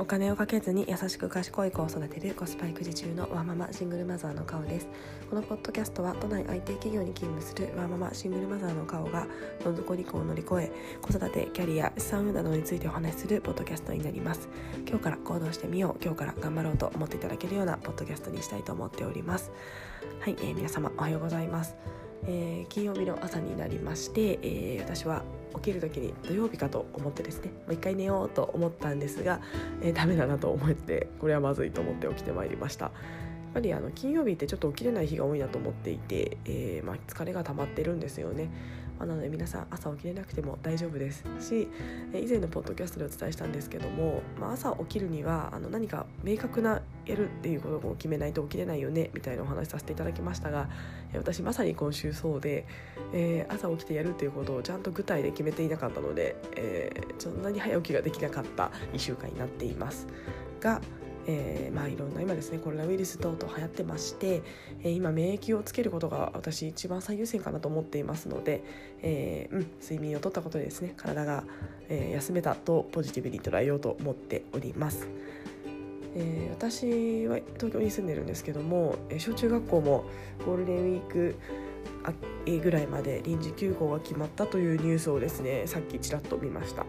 お金をかけずに優しく賢い子を育てるコスパ育児中のワーママシングルマザーの顔です。このポッドキャストは都内 IT 企業に勤務するワーママシングルマザーの顔がどん底離婚を乗り越え子育てキャリア資産運などについてお話しするポッドキャストになります。今日から行動してみよう。今日から頑張ろうと思っていただけるようなポッドキャストにしたいと思っております。はい、えー、皆様おはようございます。えー、金曜日の朝になりまして、えー、私は起きる時に土曜日かと思ってですねもう一回寝ようと思ったんですが、えー、ダメだなと思ってこれはまずいと思って起きてまいりました。やっぱりあの金曜日ってちょっと起きれない日が多いなと思っていて、えー、まあ、疲れが溜まってるんですよね。まあ、なので皆さん朝起きれなくても大丈夫です。し以前のポッドキャストでお伝えしたんですけども、まあ、朝起きるにはあの何か明確なやるっていうことを決めないと起きれないよねみたいなお話させていただきましたが私まさに今週そうで、えー、朝起きてやるっていうことをちゃんと具体で決めていなかったので、えー、そんなに早起きができなかった1週間になっています。がえー、まあいろんな今ですねコロナウイルス等々流行ってまして、えー、今免疫をつけることが私一番最優先かなと思っていますので、えー、うん、睡眠をとったことでですね体が、え休めたとポジティブに捉えようと思っております。え私は東京に住んでるんですけども、小中学校もゴールデンウィークぐらいまで臨時休校が決まったというニュースをですねさっきちらっと見ました。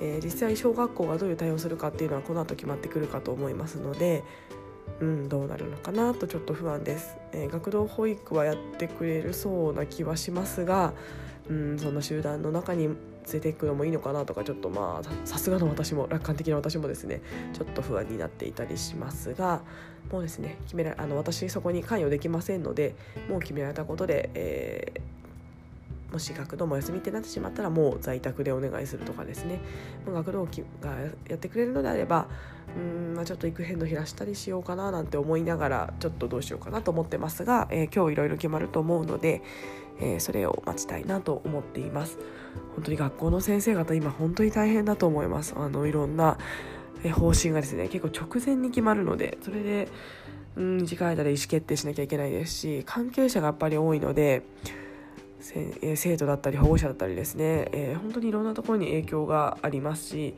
えー、実際小学校がどういう対応するかっていうのはこの後決まってくるかと思いますので、うん、どうなるのかなとちょっと不安です、えー、学童保育はやってくれるそうな気はしますが、うん、そんな集団の中に連れていくのもいいのかなとかちょっとまあさすがの私も楽観的な私もですねちょっと不安になっていたりしますがもうですね決めらあの私そこに関与できませんのでもう決められたことで、えーもし学童も休みってなってしまったらもう在宅でお願いするとかですね。学童がやってくれるのであればうん、まあ、ちょっと行く変動減らしたりしようかななんて思いながらちょっとどうしようかなと思ってますが、えー、今日いろいろ決まると思うので、えー、それを待ちたいなと思っています。本当に学校の先生方今本当に大変だと思います。あのいろんな方針がですね結構直前に決まるのでそれでうん短い間で意思決定しなきゃいけないですし関係者がやっぱり多いので生徒だったり保護者だったりですね、えー、本当にいろんなところに影響がありますし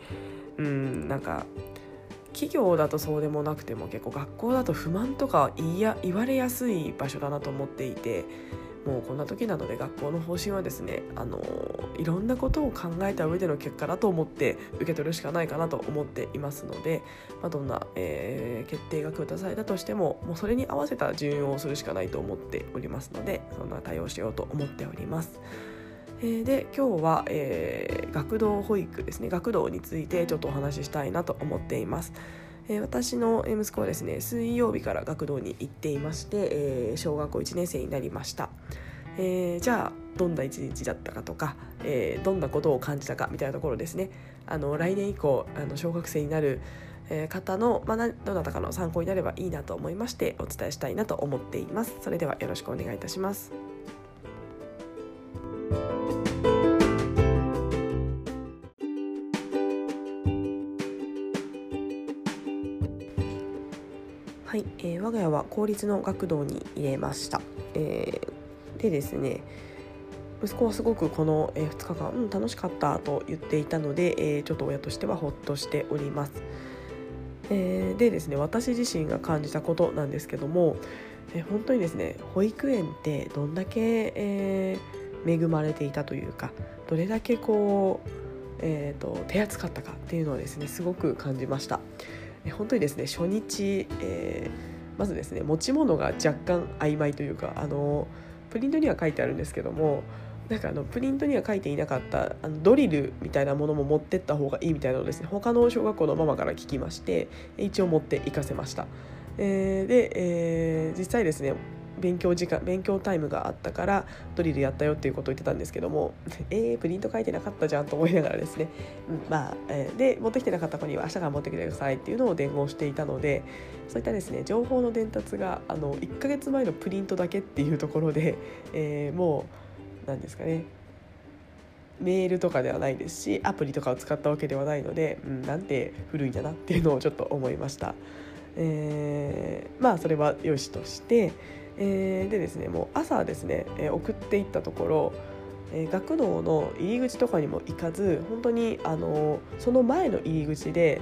うんなんか企業だとそうでもなくても結構学校だと不満とか言いや言われやすい場所だなと思っていてもうこんな時なので学校の方針はですねあのいろんなことを考えた上での結果だと思って受け取るしかないかなと思っていますので、まあ、どんな、えー、決定が下されたとしてももうそれに合わせた順応をするしかないと思っておりますのでそんな対応しようと思っております。えで今日は、えー、学童保育ですね学童についてちょっとお話ししたいなと思っています。え、私の息子はですね水曜日から学童に行っていまして、え、小学校1年生になりました。えー、じゃあどんな一日だったかとか、えー、どんなことを感じたかみたいなところですね。あの来年以降あの小学生になる方の、まあ、どなたかの参考になればいいなと思いましてお伝えしたいなと思っています。それではよろしくお願いいたします。我が家は公立の学童に入れました、えー、でですね息子はすごくこの2日間、うん、楽しかったと言っていたので、えー、ちょっと親としてはほっとしております、えー、でですね私自身が感じたことなんですけども、えー、本当にですね保育園ってどんだけ、え恵まれていたというかどれだけこう、えーと手厚かったかっていうのをですねすごく感じました。本当にですね初日、えー、まずですね持ち物が若干曖昧というかあのプリントには書いてあるんですけどもなんかあのプリントには書いていなかったあのドリルみたいなものも持ってった方がいいみたいなのをですね他の小学校のママから聞きまして一応持って行かせました。えー、で、えー、実際ですね勉強時間勉強タイムがあったからドリルやったよっていうことを言ってたんですけども えー、プリント書いてなかったじゃんと思いながらですね、うん、まあ、えー、で持ってきてなかった子には明日から持ってきてくださいっていうのを伝言していたのでそういったですね情報の伝達があの1ヶ月前のプリントだけっていうところで、えー、もう何ですかねメールとかではないですしアプリとかを使ったわけではないので、うん、なんて古いんだなっていうのをちょっと思いました。えー、まあそれはよしとして、えー、でですねもう朝ですね、えー、送っていったところ、えー、学童の入り口とかにも行かず本当にあのその前の入り口で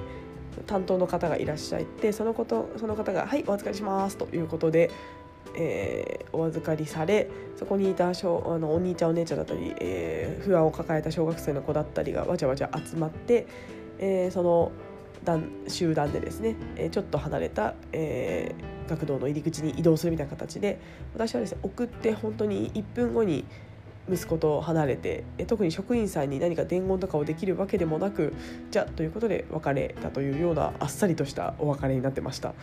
担当の方がいらっしゃってそのことその方が「はいお預かりします」ということで、えー、お預かりされそこにいた小あのお兄ちゃんお姉ちゃんだったり、えー、不安を抱えた小学生の子だったりがわちゃわちゃ集まって、えー、その団集団でですね、え、ちょっと離れた、えー、学童の入り口に移動するみたいな形で私はですね送って本当に1分後に息子と離れて特に職員さんに何か伝言とかをできるわけでもなくじゃあということで別れたというようなあっさりとしたお別れになってました。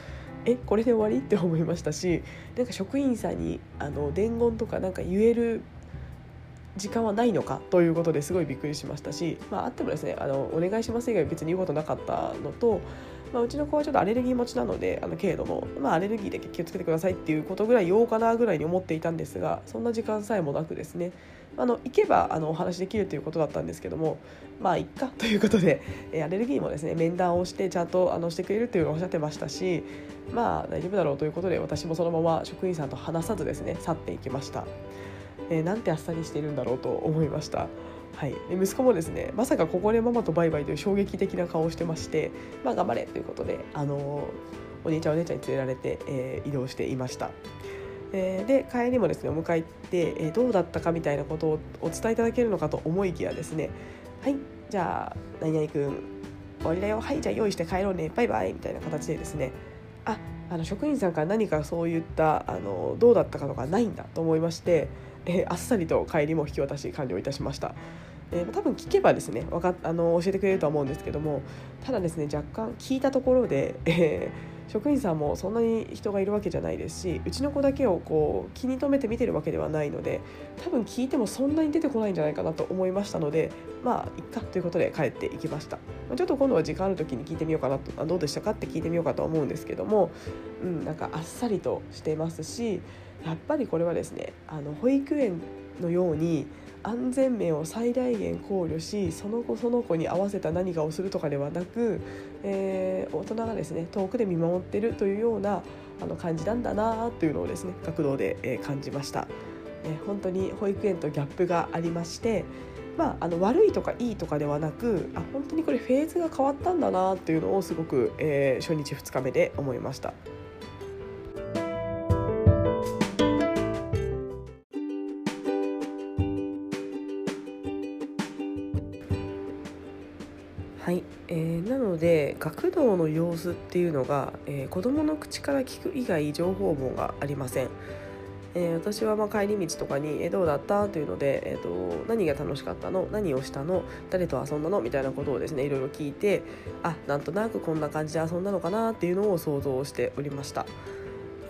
えこれで終わり？って思いましたしなんか職員さんにあの伝言とかなんか言える時間はないのかということですごいびっくりしましたし、まあ、あってもですねあのお願いします以外別に言うことなかったのとまあ、うちの子はちょっとアレルギー持ちなのであの軽度の、まあ、アレルギーで気をつけてくださいっていうことぐらい言おうかなぐらいに思っていたんですがそんな時間さえもなくですねあの行けばあのお話できるということだったんですけどもまあいっかということで、えアレルギーもですね面談をしてちゃんとあのしてくれるというのをおっしゃってましたしまあ大丈夫だろうということで私もそのまま職員さんと話さずですね去っていきました、えー、なんてあっさりしているんだろうと思いました。はい、で息子もですねまさかここでママとバイバイという衝撃的な顔をしてましてまあ頑張れということであのお兄ちゃんお姉ちゃんに連れられて、えー、移動していました。えー、で帰りもですねお迎え行って、えー、どうだったかみたいなことをお伝えいただけるのかと思いきやですねはいじゃあ何々君終わりだよ。はいじゃあ用意して帰ろうね。バイバイ。みたいな形でですねああの職員さんから何かそういったあのどうだったかとかないんだと思いまして、えー、あっさりと帰りも引き渡し完了いたしました。えー、多分聞けばですねわかあの教えてくれるとは思うんですけどもただですね若干聞いたところで、えー、職員さんもそんなに人がいるわけじゃないですしうちの子だけをこう気に留めて見てるわけではないので多分聞いてもそんなに出てこないんじゃないかなと思いましたのでまあいっかということで帰っていきました、ま、ちょっと今度は時間ある時に聞いてみようかなとどうでしたかって聞いてみようかと思うんですけども、うん、なんかあっさりとしてますしやっぱりこれはですねあの保育園のように安全面を最大限考慮しその子その子に合わせた何かをするとかではなく、えー、大人がですね遠くで見守ってるというようなあの感じなんだなというのをですね学童で、えー、感じました、えー、本当に保育園とギャップがありましてまあ、あの悪いとかいいとかではなくあ本当にこれフェーズが変わったんだなっていうのをすごく、えー、初日2日目で思いました。はい、えー、なので学童の様子っていうのが、えー、子どもの口から聞く以外情報網がありません。えー、私はま帰り道とかに「えどうだった?」というので、えーと「何が楽しかったの？何をしたの？誰と遊んだの?」みたいなことをですねいろいろ聞いてあなんとなくこんな感じで遊んだのかなっていうのを想像しておりました。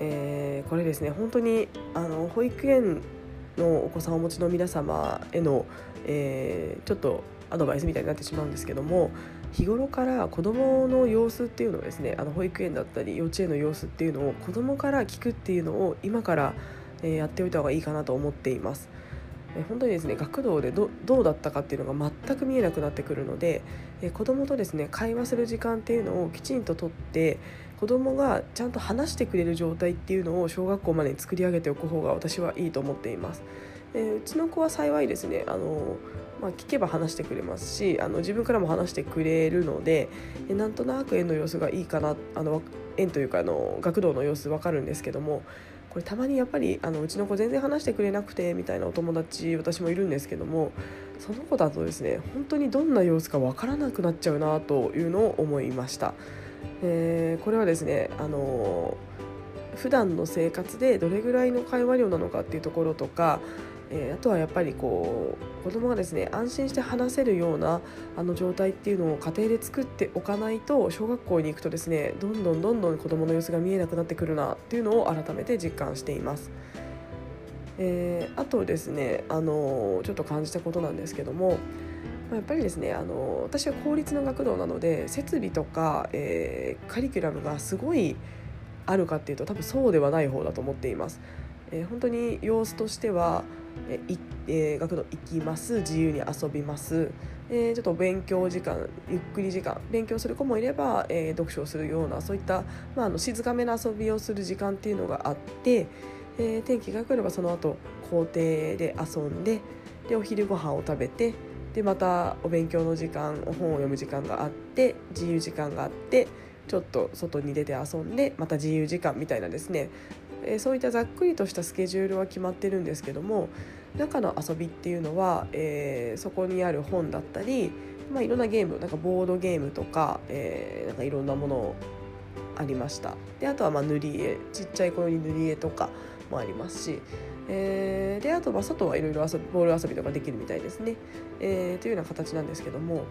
えー、これですね本当にあの保育園のお子さんをお持ちの皆様への、えー、ちょっとアドバイスみたいになってしまうんですけども日頃から子どもの様子っていうのをですねあの保育園だったり幼稚園の様子っていうのを子どもから聞くっていうのを今から、えー、やっておいた方がいいかなと思っています。え本当にですね学童でどうだったかっていうのが全く見えなくなってくるので、え子どもとですね会話する時間っていうのをきちんととって子どもがちゃんと話してくれる状態っていうのを小学校までに作り上げておく方が私はいいと思っています。え、うちの子は幸いですねあのまあ、聞けば話してくれますしあの自分からも話してくれるのでえなんとなく園の様子がいいかなあの園というかあの学童の様子分かるんですけどもこれたまにやっぱりあのうちの子全然話してくれなくてみたいなお友達私もいるんですけどもその子だとですね本当にどんな様子か分からなくなっちゃうなというのを思いました。えー、これはですねあの普段の生活でどれぐらいの会話量なのかっていうところとかえー、あとはやっぱりこう子どもがですね安心して話せるようなあの状態っていうのを家庭で作っておかないと小学校に行くとですねどんどんどんどん子どもの様子が見えなくなってくるなっていうのを改めて実感しています。えー、あとですねあのちょっと感じたことなんですけどもやっぱりですねあの私は公立の学童なので設備とか、えー、カリキュラムがすごいあるかっていうと多分そうではない方だと思っています。えー、本当に様子としてはええー、学童行きます自由に遊びます、えー、ちょっと勉強時間ゆっくり時間勉強する子もいれば、えー、読書をするようなそういった、まあ、あの静かめな遊びをする時間っていうのがあって、えー、天気が良ければその後校庭で遊んででお昼ご飯を食べてでまたお勉強の時間本を読む時間があって自由時間があってちょっと外に出て遊んでまた自由時間みたいなですね、えそういったざっくりとしたスケジュールは決まってるんですけども中の遊びっていうのは、えー、そこにある本だったり、まあ、いろんなゲームなんかボードゲームとか,、えー、なんかいろんなものありました。であとはまあ塗り絵ちっちゃい子用に塗り絵とかもありますし、えー、であとは外はいろいろボール遊びとかできるみたいですね、えー、というような形なんですけども、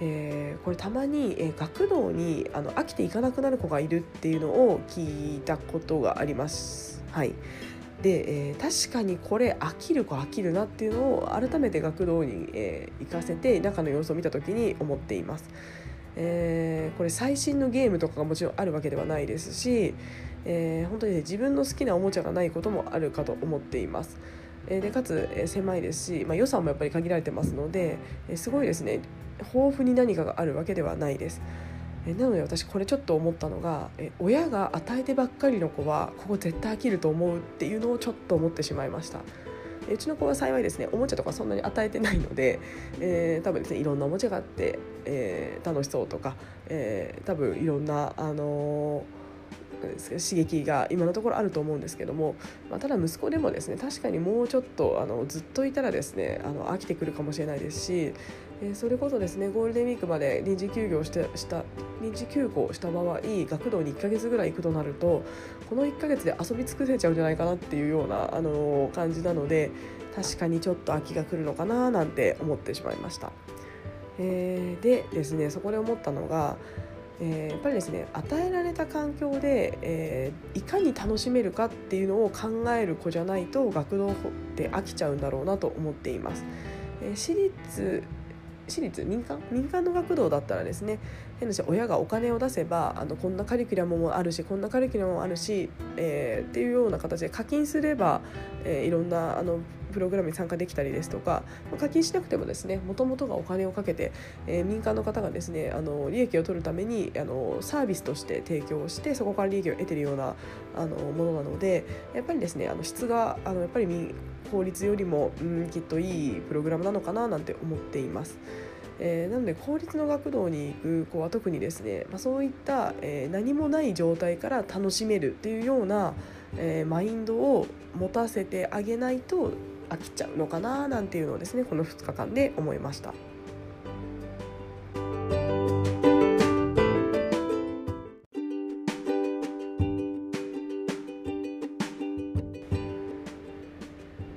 えー、これたまに、えー、学童にあの飽きていかなくなる子がいるっていうのを聞いたことがあります。はいで、えー、確かにこれ飽きる子飽きるなっていうのを改めて学童に、えー、行かせて中の様子を見た時に思っています。えー、これ最新のゲームとかがもちろんあるわけではないですし、えー、本当に、ね、自分の好きなおもちゃがないこともあるかと思っています。えー、でかつ、えー、狭いですし、まあ、予算もやっぱり限られてますので、えー、すごいですね豊富に何かがあるわけではないです。えなので私これちょっと思ったのがえ親が与えてばっかりの子はここ絶対飽きると思うっていうのをちょっと思ってしまいました。うちの子は幸いですねおもちゃとかそんなに与えてないので、えー、多分ですねいろんなおもちゃがあって、えー、楽しそうとか、えー、多分いろんなあのー刺激が今のところあると思うんですけども、まあ、ただ息子でもですね確かにもうちょっとあのずっといたらですねあの飽きてくるかもしれないですし、えー、それこそですねゴールデンウィークまで臨時休業してした臨時休校した場合学童に1ヶ月ぐらい行くとなるとこの1ヶ月で遊び尽くせちゃうんじゃないかなっていうような、あの感じなので確かにちょっと秋が来るのかななんて思ってしまいました。えー、でですねそこで思ったのがえー、やっぱりですね与えられた環境で、えー、いかに楽しめるかっていうのを考える子じゃないと学童って飽きちゃうんだろうなと思っています。えー、私立私立民間民間の学童だったらですね変な話親がお金を出せばあのこんなカリキュラムもあるしこんなカリキュラムもあるし、えー、っていうような形で課金すれば、えー、いろんなあのプログラムに参加できたりですとかま課金しなくてもですねもともとがお金をかけて、えー、民間の方がですねあの利益を取るためにあのサービスとして提供してそこから利益を得てるようなあのものなのでやっぱりですねあの質があのやっぱり法律よりも、うん、きっといいプログラムなのかななんて思っています。えー、なので公立の学童に行く子は特にですね、まあ、そういった、えー、何もない状態から楽しめるっていうような、えー、マインドを持たせてあげないと飽きちゃうのかななんていうのをですねこの2日間で思いました。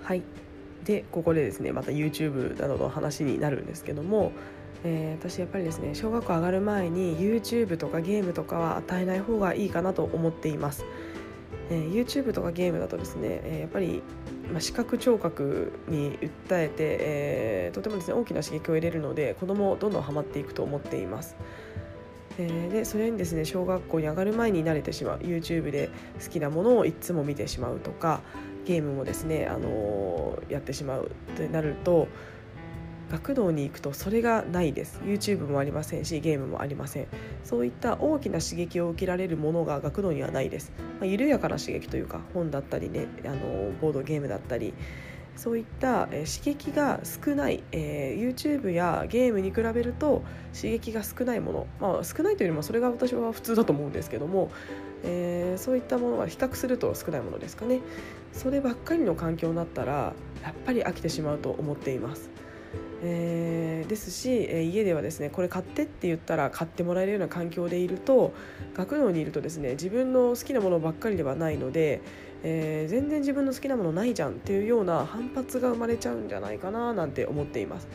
はいでここでですねまた YouTube などの話になるんですけども、えー、私やっぱりですね小学校上がる前に YouTube とかゲームとかは与えない方がいいかなと思っています。えー、YouTube とかゲームだとですね、えー、やっぱり、まあ、視覚聴覚に訴えて、えー、とてもですね大きな刺激を入れるので子どもどんどんはまっていくと思っています。え、でそれにですね小学校に上がる前に慣れてしまう YouTube で好きなものをいつも見てしまうとかゲームもですね、あのー、やってしまうってなると学童に行くとそれがないです。YouTube もありませんしゲームもありません。そういった大きな刺激を受けられるものが学童にはないです、まあ、緩やかな刺激というか本だったりねあのボードゲームだったりそういった、え刺激が少ない、えー、YouTube やゲームに比べると刺激が少ないもの、まあ、少ないというよりもそれが私は普通だと思うんですけども、えー、そういったものは比較すると少ないものですかね。そればっかりの環境になったらやっぱり飽きてしまうと思っています。えー、ですし、え、家ではですねこれ買ってって言ったら買ってもらえるような環境でいると学童にいるとですね自分の好きなものばっかりではないので、えー、全然自分の好きなものないじゃんっていうような反発が生まれちゃうんじゃないかななんて思っています。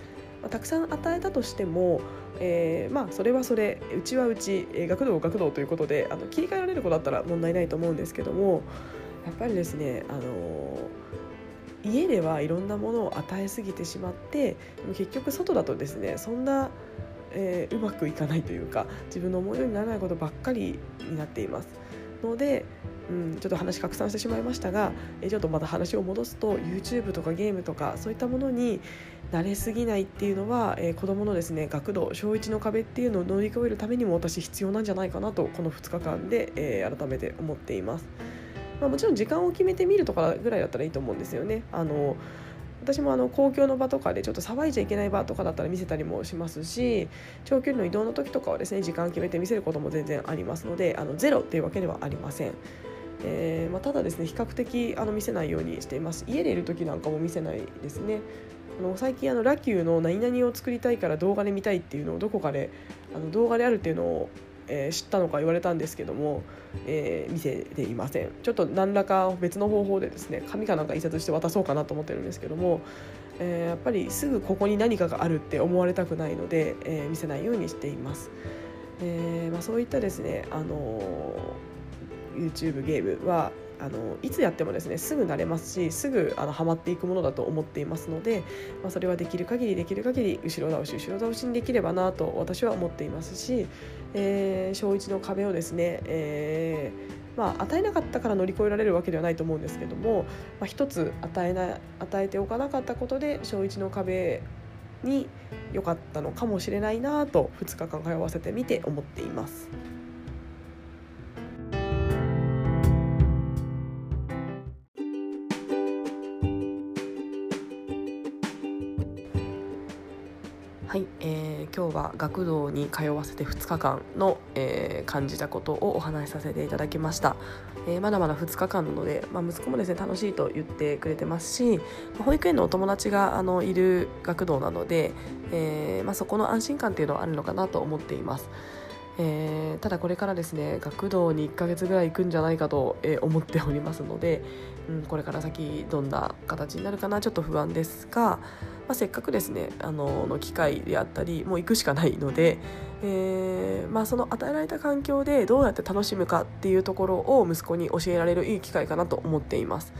まあ、たくさん与えたとしても、えー、まあそれはそれうちはうち、え、学童学童ということであの切り替えられる子だったら問題ないと思うんですけどもやっぱりですねあの家ではいろんなものを与えすぎてしまって結局外だとですねそんな、えー、うまくいかないというか自分の思うようにならないことばっかりになっていますので、うん、ちょっと話拡散してしまいましたが、えちょっとまた話を戻すと YouTube とかゲームとかそういったものに慣れすぎないっていうのは、えー、子どものですね学童小1の壁っていうのを乗り越えるためにも私必要なんじゃないかなとこの2日間で、えー、改めて思っています。まあ、もちろん時間を決めてみるとかぐらいだったらいいと思うんですよね。あの私もあの公共の場とかでちょっと騒いじゃいけない場とかだったら見せたりもしますし長距離の移動の時とかはですね時間決めて見せることも全然ありますのであのゼロっていうわけではありません。えーまあ、ただですね比較的あの見せないようにしています家でいる時なんかも見せないですねあの最近あのラキューの何々を作りたいから動画で見たいっていうのをどこかであの動画であるっていうのをえー、知ったのか言われたんですけども、えー、見せていませんちょっと何らか別の方法でですね紙かなんか印刷して渡そうかなと思ってるんですけども、えー、やっぱりすぐここに何かがあるって思われたくないので、えー、見せないようにしています。えーまあ、そういったですね、あの YouTube ゲームはあのいつやってもですねすぐ慣れますしすぐあのハマっていくものだと思っていますので、まあ、それはできる限りできる限り後ろ倒し後ろ倒しにできればなと私は思っていますし、えー、小1の壁をですね、えーまあ、与えなかったから乗り越えられるわけではないと思うんですけども、まあ、一つ与えな与えておかなかったことで小1の壁に良かったのかもしれないなと2日間通わせてみて思っています。はい、えー、今日は学童に通わせて2日間の、えー、感じたことをお話しさせていただきました、えー、まだまだ2日間なので、まあ、息子もですね楽しいと言ってくれてますし保育園のお友達があのいる学童なので、えまあ、そこの安心感っていうのはあるのかなと思っています。えー、ただこれからですね学童に1ヶ月ぐらい行くんじゃないかと、えー、思っておりますので、うん、これから先どんな形になるかなちょっと不安ですが、まあ、せっかくですねあのの機会であったりもう行くしかないので、えーまあ、その与えられた環境でどうやって楽しむかっていうところを息子に教えられるいい機会かなと思っています。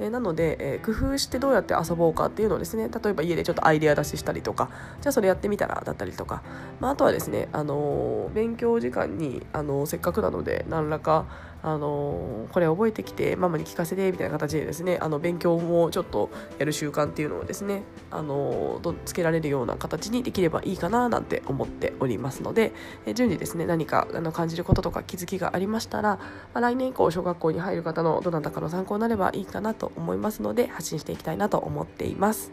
え、なので、え、工夫してどうやって遊ぼうかっていうのをですね例えば家でちょっとアイデア出ししたりとかじゃあそれやってみたらだったりとか、まあ、あとはですね、あの、勉強時間に、あのせっかくなので何らかあのこれ覚えてきてママに聞かせてみたいな形でですねあの勉強もちょっとやる習慣っていうのをですねあのつけられるような形にできればいいかななんて思っておりますので、え順次ですね何かあの感じることとか気づきがありましたら、まあ、来年以降小学校に入る方のどなたかの参考になればいいかなと思いますので発信していきたいなと思っています。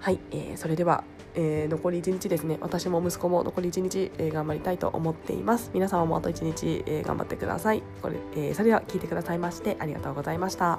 はい、えー、それではえー、残り1日ですね。私も息子も残り1日、えー、頑張りたいと思っています。皆様もあと1日、えー、頑張ってください。これ、えそれでは聞いてくださいましてありがとうございました。